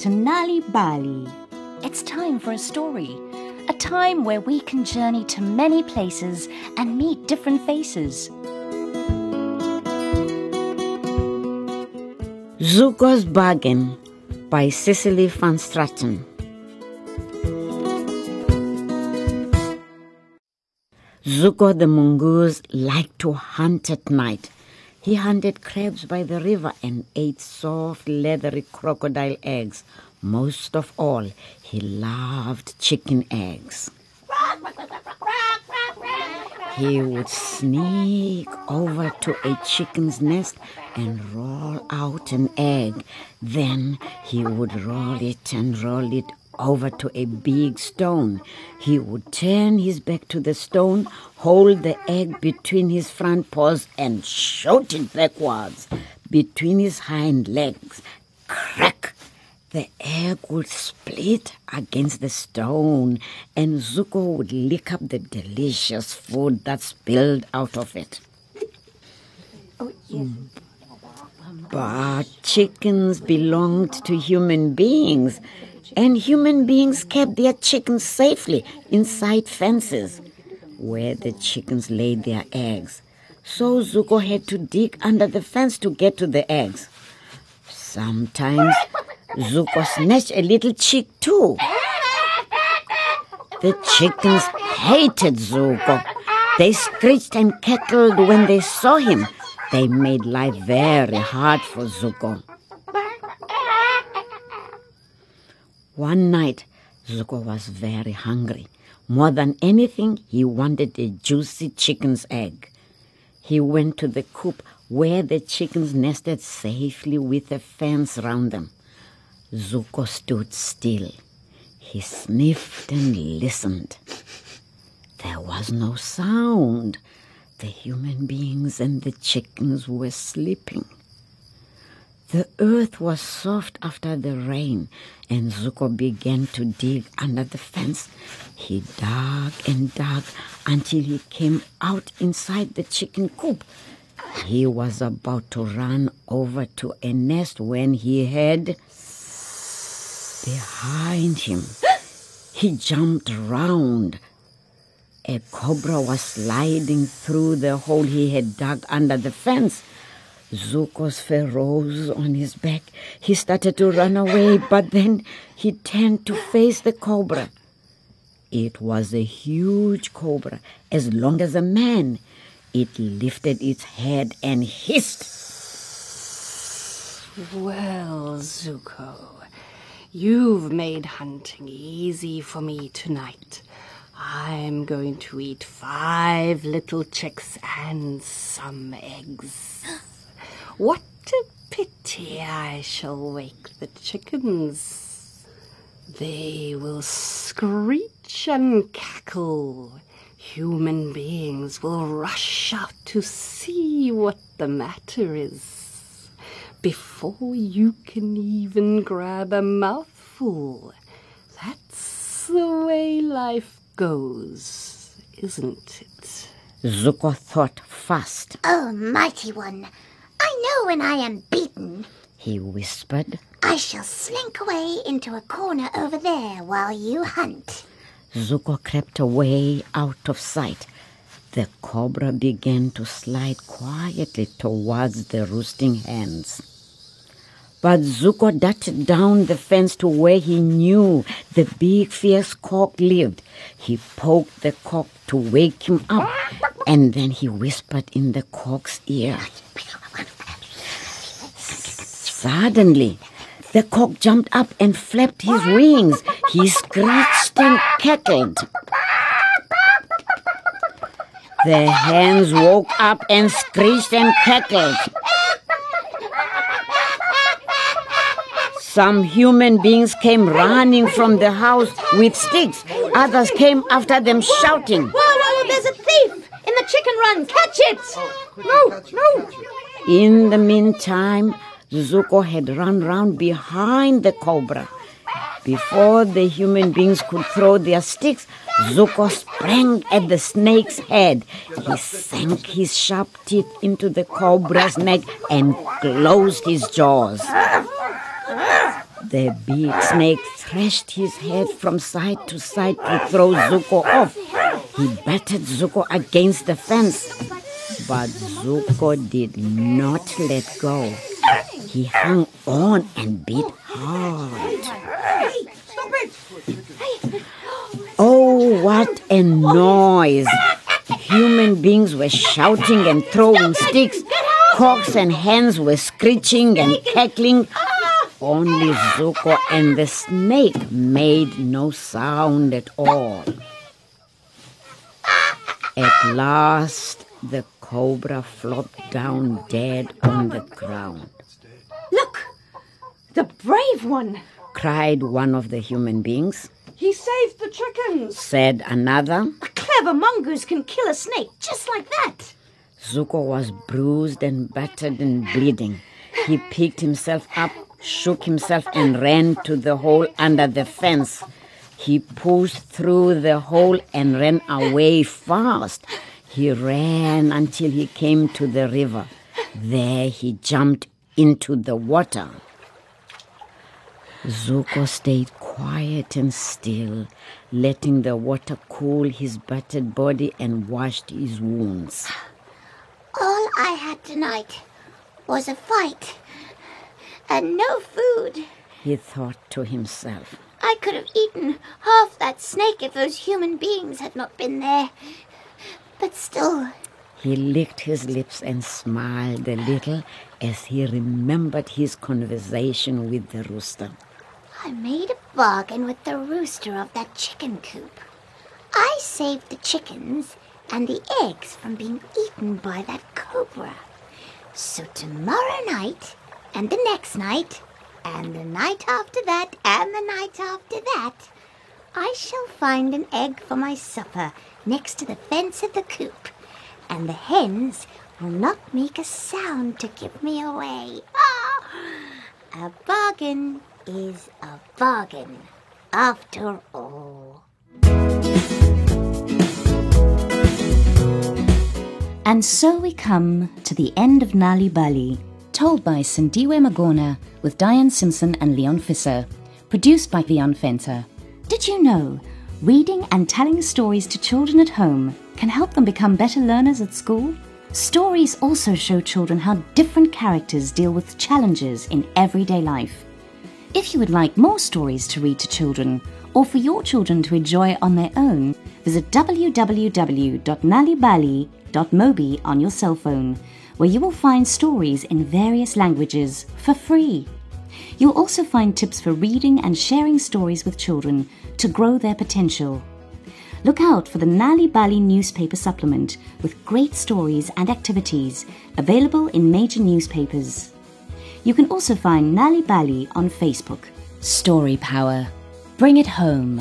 to Nali Bali. It's time for a story. A time where we can journey to many places and meet different faces. Zuko's Bargain by Cecily van Straten. Zuko the mongoose liked to hunt at night. He hunted crabs by the river and ate soft, leathery crocodile eggs. Most of all, he loved chicken eggs. He would sneak over to a chicken's nest and roll out an egg. Then he would roll it and roll it over to a big stone. He would turn his back to the stone, hold the egg between his front paws, and shoot it backwards between his hind legs. Crack! The egg would split against the stone, and Zuko would lick up the delicious food that spilled out of it. Oh, but chickens belonged to human beings, and human beings kept their chickens safely inside fences where the chickens laid their eggs. So Zuko had to dig under the fence to get to the eggs. Sometimes Zuko snatched a little chick too. The chickens hated Zuko. They screeched and cackled when they saw him. They made life very hard for Zuko. One night, Zuko was very hungry. More than anything, he wanted a juicy chicken's egg. He went to the coop where the chickens nested safely with a fence round them. Zuko stood still. He sniffed and listened. There was no sound. The human beings and the chickens were sleeping. The earth was soft after the rain, and Zuko began to dig under the fence. He dug and dug until he came out inside the chicken coop. He was about to run over to a nest when he heard behind him. He jumped round. A cobra was sliding through the hole he had dug under the fence. Zuko's fur rose on his back. He started to run away, but then he turned to face the cobra. It was a huge cobra, as long as a man. It lifted its head and hissed. Well, Zuko, you've made hunting easy for me tonight. I'm going to eat five little chicks and some eggs. What a pity I shall wake the chickens. They will screech and cackle. Human beings will rush out to see what the matter is before you can even grab a mouthful. That's the way life goes, isn't it? Zuko thought fast. Oh, mighty one, I know when I am beaten. He whispered. I shall slink away into a corner over there while you hunt. Zuko crept away out of sight. The cobra began to slide quietly towards the roosting hens. But Zuko darted down the fence to where he knew the big fierce cock lived. He poked the cock to wake him up, and then he whispered in the cock's ear. Suddenly, the cock jumped up and flapped his wings. He screeched and cackled. The hens woke up and screeched and cackled. Some human beings came running from the house with sticks. Others came after them shouting. Whoa, whoa, there's a thief in the chicken run. Catch it! No, no. In the meantime, Zuko had run round behind the cobra. Before the human beings could throw their sticks, Zuko sprang at the snake's head. He sank his sharp teeth into the cobra's neck and closed his jaws. The big snake thrashed his head from side to side to throw Zuko off. He battered Zuko against the fence, but Zuko did not let go. He hung on and bit hard. Oh, what a noise! Human beings were shouting and throwing sticks. Cocks and hens were screeching and cackling. Only Zuko and the snake made no sound at all. At last, the cobra flopped down dead on the ground. Look! The brave one! Cried one of the human beings. He saved the chickens! Said another. A clever mongoose can kill a snake just like that! Zuko was bruised and battered and bleeding. He picked himself up, shook himself, and ran to the hole under the fence. He pushed through the hole and ran away fast. He ran until he came to the river. There he jumped into the water. Zuko stayed quiet and still, letting the water cool his battered body and washed his wounds. All I had tonight was a fight and no food. He thought to himself. I could have eaten half that snake if those human beings had not been there. But still. He licked his lips and smiled a little as he remembered his conversation with the rooster. I made a bargain with the rooster of that chicken coop. I saved the chickens and the eggs from being eaten by that cobra. So tomorrow night, and the next night, and the night after that, and the night after that, I shall find an egg for my supper next to the fence of the coop, and the hens will not make a sound to give me away. Ah! A bargain is a bargain, after all. And so we come to the end of Nal'ibali, told by Sindiwe Magona with Diane Simpson and Leon Fisser, produced by Vion Fenter. Did you know reading and telling stories to children at home can help them become better learners at school? Stories also show children how different characters deal with challenges in everyday life. If you would like more stories to read to children, or for your children to enjoy on their own, visit www.nalibali.mobi on your cell phone, where you will find stories in various languages for free. You'll also find tips for reading and sharing stories with children to grow their potential. Look out for the Nal'ibali newspaper supplement with great stories and activities available in major newspapers. You can also find Nal'ibali on Facebook. Story Power. Bring it home.